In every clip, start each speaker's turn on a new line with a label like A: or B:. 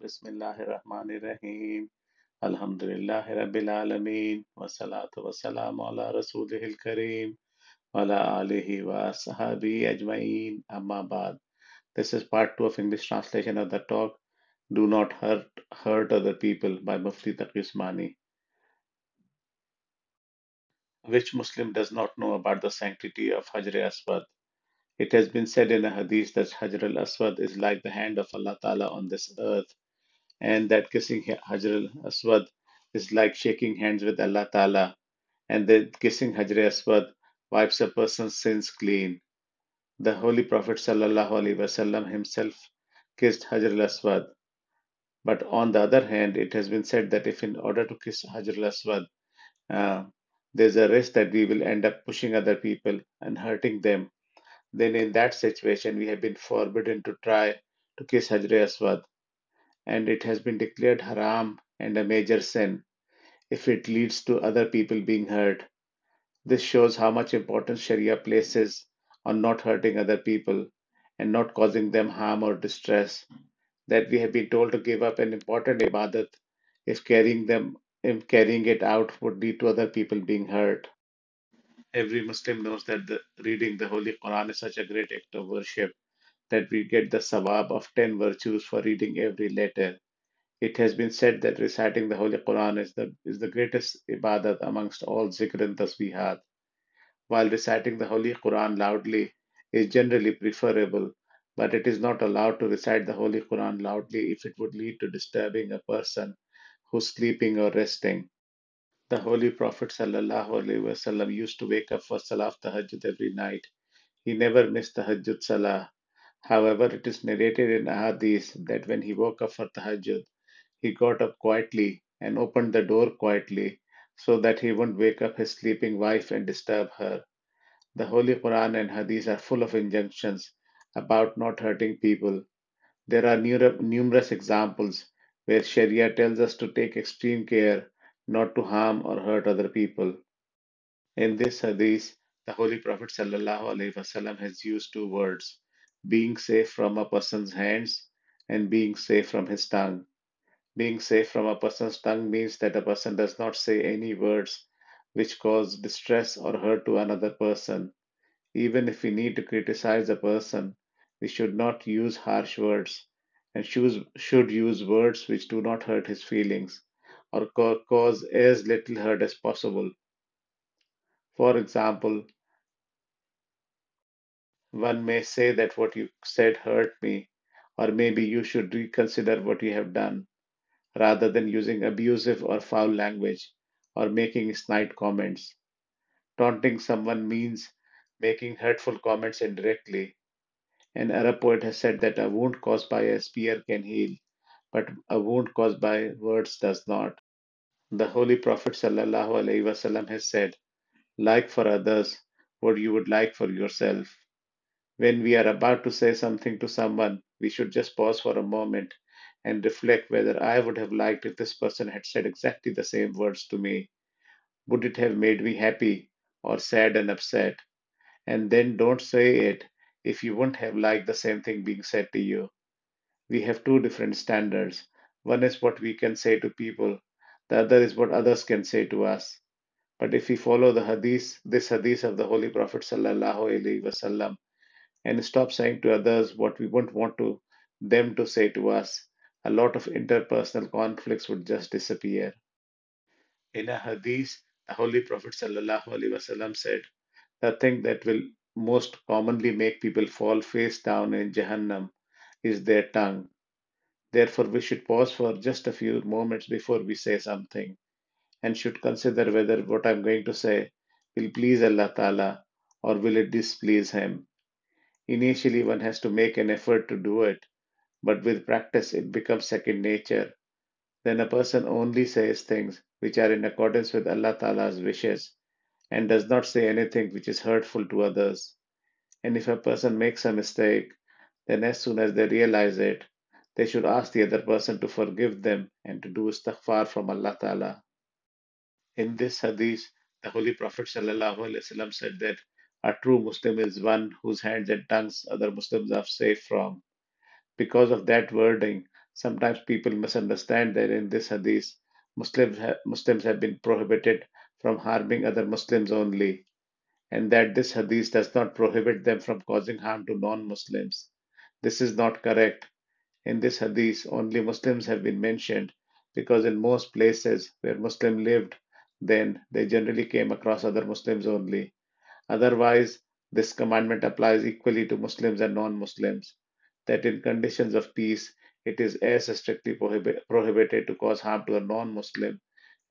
A: Bismillahirrahmanirrahim. Alhamdulillahi Rabbil Alameen. Wassalatu wassalamu ala Rasulihil Kareem. Wa ala alihi wa ashabihi ajma'in. Amma ba'd. This is part two of English translation of the talk Do Not Hurt Hurt Other People by Mufti Taqi Usmani. Which Muslim does not know about the sanctity of Hajr Aswad? It has been said in a hadith that Hajr al Aswad is like the hand of Allah Ta'ala on this earth and that kissing Hajar al-Aswad is like shaking hands with Allah Ta'ala, and that kissing Hajar al-Aswad wipes a person's sins clean. The Holy Prophet Wasallam himself kissed Hajar al-Aswad. But on the other hand, it has been said that if in order to kiss Hajar al-Aswad, uh, there's a risk that we will end up pushing other people and hurting them, then in that situation we have been forbidden to try to kiss Hajar al-Aswad and it has been declared haram and a major sin if it leads to other people being hurt. This shows how much importance Sharia places on not hurting other people and not causing them harm or distress. That we have been told to give up an important ibadat if carrying them if carrying it out would lead to other people being hurt. Every Muslim knows that the, reading the Holy Quran is such a great act of worship that we get the sawab of 10 virtues for reading every letter. It has been said that reciting the Holy Quran is the, is the greatest ibadat amongst all zikr and tasbihat, while reciting the Holy Quran loudly is generally preferable, but it is not allowed to recite the Holy Quran loudly if it would lead to disturbing a person who's sleeping or resting. The Holy Prophet ﷺ used to wake up for Salah Tahajjud every night. He never missed the Tahajjud Salah. However, it is narrated in Ahadith that when he woke up for Tahajjud, he got up quietly and opened the door quietly so that he wouldn't wake up his sleeping wife and disturb her. The Holy Quran and Hadith are full of injunctions about not hurting people. There are numerous examples where Sharia tells us to take extreme care not to harm or hurt other people. In this Hadith, the Holy Prophet ﷺ has used two words being safe from a person's hands and being safe from his tongue. Being safe from a person's tongue means that a person does not say any words which cause distress or hurt to another person. Even if we need to criticize a person, we should not use harsh words and should use words which do not hurt his feelings or cause as little hurt as possible. For example, one may say that what you said hurt me, or maybe you should reconsider what you have done rather than using abusive or foul language or making snide comments. Taunting someone means making hurtful comments indirectly. An Arab poet has said that a wound caused by a spear can heal, but a wound caused by words does not. The Holy Prophet ﷺ has said, Like for others what you would like for yourself. When we are about to say something to someone, we should just pause for a moment and reflect whether I would have liked if this person had said exactly the same words to me. Would it have made me happy or sad and upset? And then don't say it if you wouldn't have liked the same thing being said to you. We have two different standards. One is what we can say to people, the other is what others can say to us. But if we follow the hadith, this hadith of the Holy Prophet sallallahu alaihi wasallam, and stop saying to others what we wouldn't want to them to say to us, a lot of interpersonal conflicts would just disappear. In a hadith, the Holy Prophet ﷺ said, The thing that will most commonly make people fall face down in Jahannam is their tongue. Therefore, we should pause for just a few moments before we say something and should consider whether what I'm going to say will please Allah Ta'ala or will it displease Him. Initially, one has to make an effort to do it, but with practice, it becomes second nature. Then a person only says things which are in accordance with Allah Ta'ala's wishes and does not say anything which is hurtful to others. And if a person makes a mistake, then as soon as they realize it, they should ask the other person to forgive them and to do istighfar from Allah Ta'ala. In this hadith, the Holy Prophet ﷺ said that a true Muslim is one whose hands and tongues other Muslims are safe from. Because of that wording, Sometimes people misunderstand that in this hadith, Muslims, Muslims have been prohibited from harming other Muslims only, and that this hadith does not prohibit them from causing harm to non Muslims. This is not correct. In this hadith, only Muslims have been mentioned because in most places where Muslim lived, then they generally came across other Muslims only. Otherwise, this commandment applies equally to Muslims and non Muslims, that in conditions of peace, it is as strictly prohibi- prohibited to cause harm to a non Muslim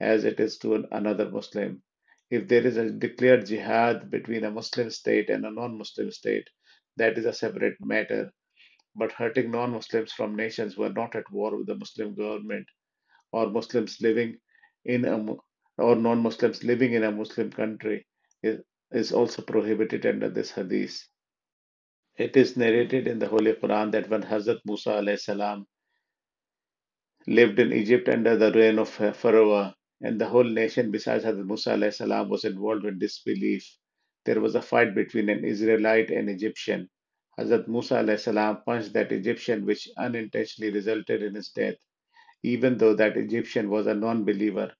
A: as it is to an- another Muslim. If there is a declared jihad between a Muslim state and a non Muslim state, that is a separate matter. But hurting non Muslims from nations who are not at war with the Muslim government or Muslims living in a or non-Muslims living in a Muslim country is, is also prohibited under this hadith. It is narrated in the Holy Quran that when Hazrat Musa alayhi lived in Egypt under the reign of Pharaoh, and the whole nation besides Hazrat Musa alayhi was involved in disbelief, there was a fight between an Israelite and Egyptian. Hazrat Musa alayhi punched that Egyptian, which unintentionally resulted in his death. Even though that Egyptian was a non-believer,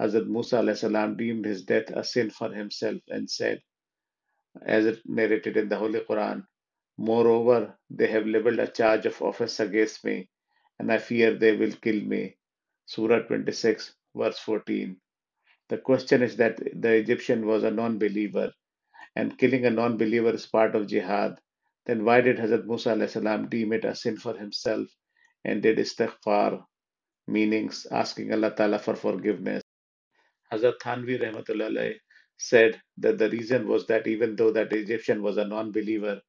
A: Hazrat Musa salam deemed his death a sin for himself and said, as it narrated in the Holy Quran, Moreover, they have leveled a charge of offense against me, and I fear they will kill me. Surah 26, verse 14. The question is that the Egyptian was a non believer, and killing a non believer is part of jihad. Then why did Hazrat Musa salam deem it a sin for himself and did istighfar, meanings asking Allah Ta'ala for forgiveness? Hazrat Thanvi Rahmatullah said that the reason was that even though that Egyptian was a non believer,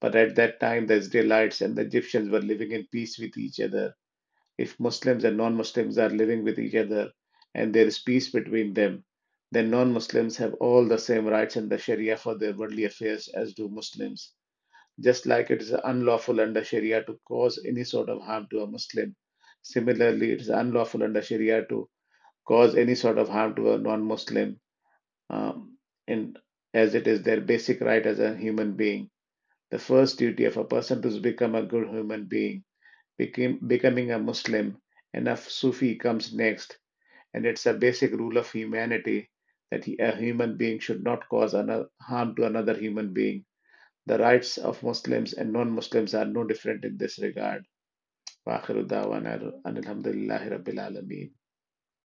A: but at that time the Israelites and the Egyptians were living in peace with each other. If Muslims and non Muslims are living with each other and there is peace between them, then non Muslims have all the same rights in the Sharia for their worldly affairs as do Muslims. Just like it is unlawful under Sharia to cause any sort of harm to a Muslim, similarly, it is unlawful under Sharia to cause any sort of harm to a non Muslim, um, in, as it is their basic right as a human being. The first duty of a person to become a good human being, became, becoming a Muslim, and a Sufi comes next. And it's a basic rule of humanity that he, a human being should not cause another, harm to another human being. The rights of Muslims and non-Muslims are no different in this regard. وآخر دعوانا أن الحمد لله رب العالمين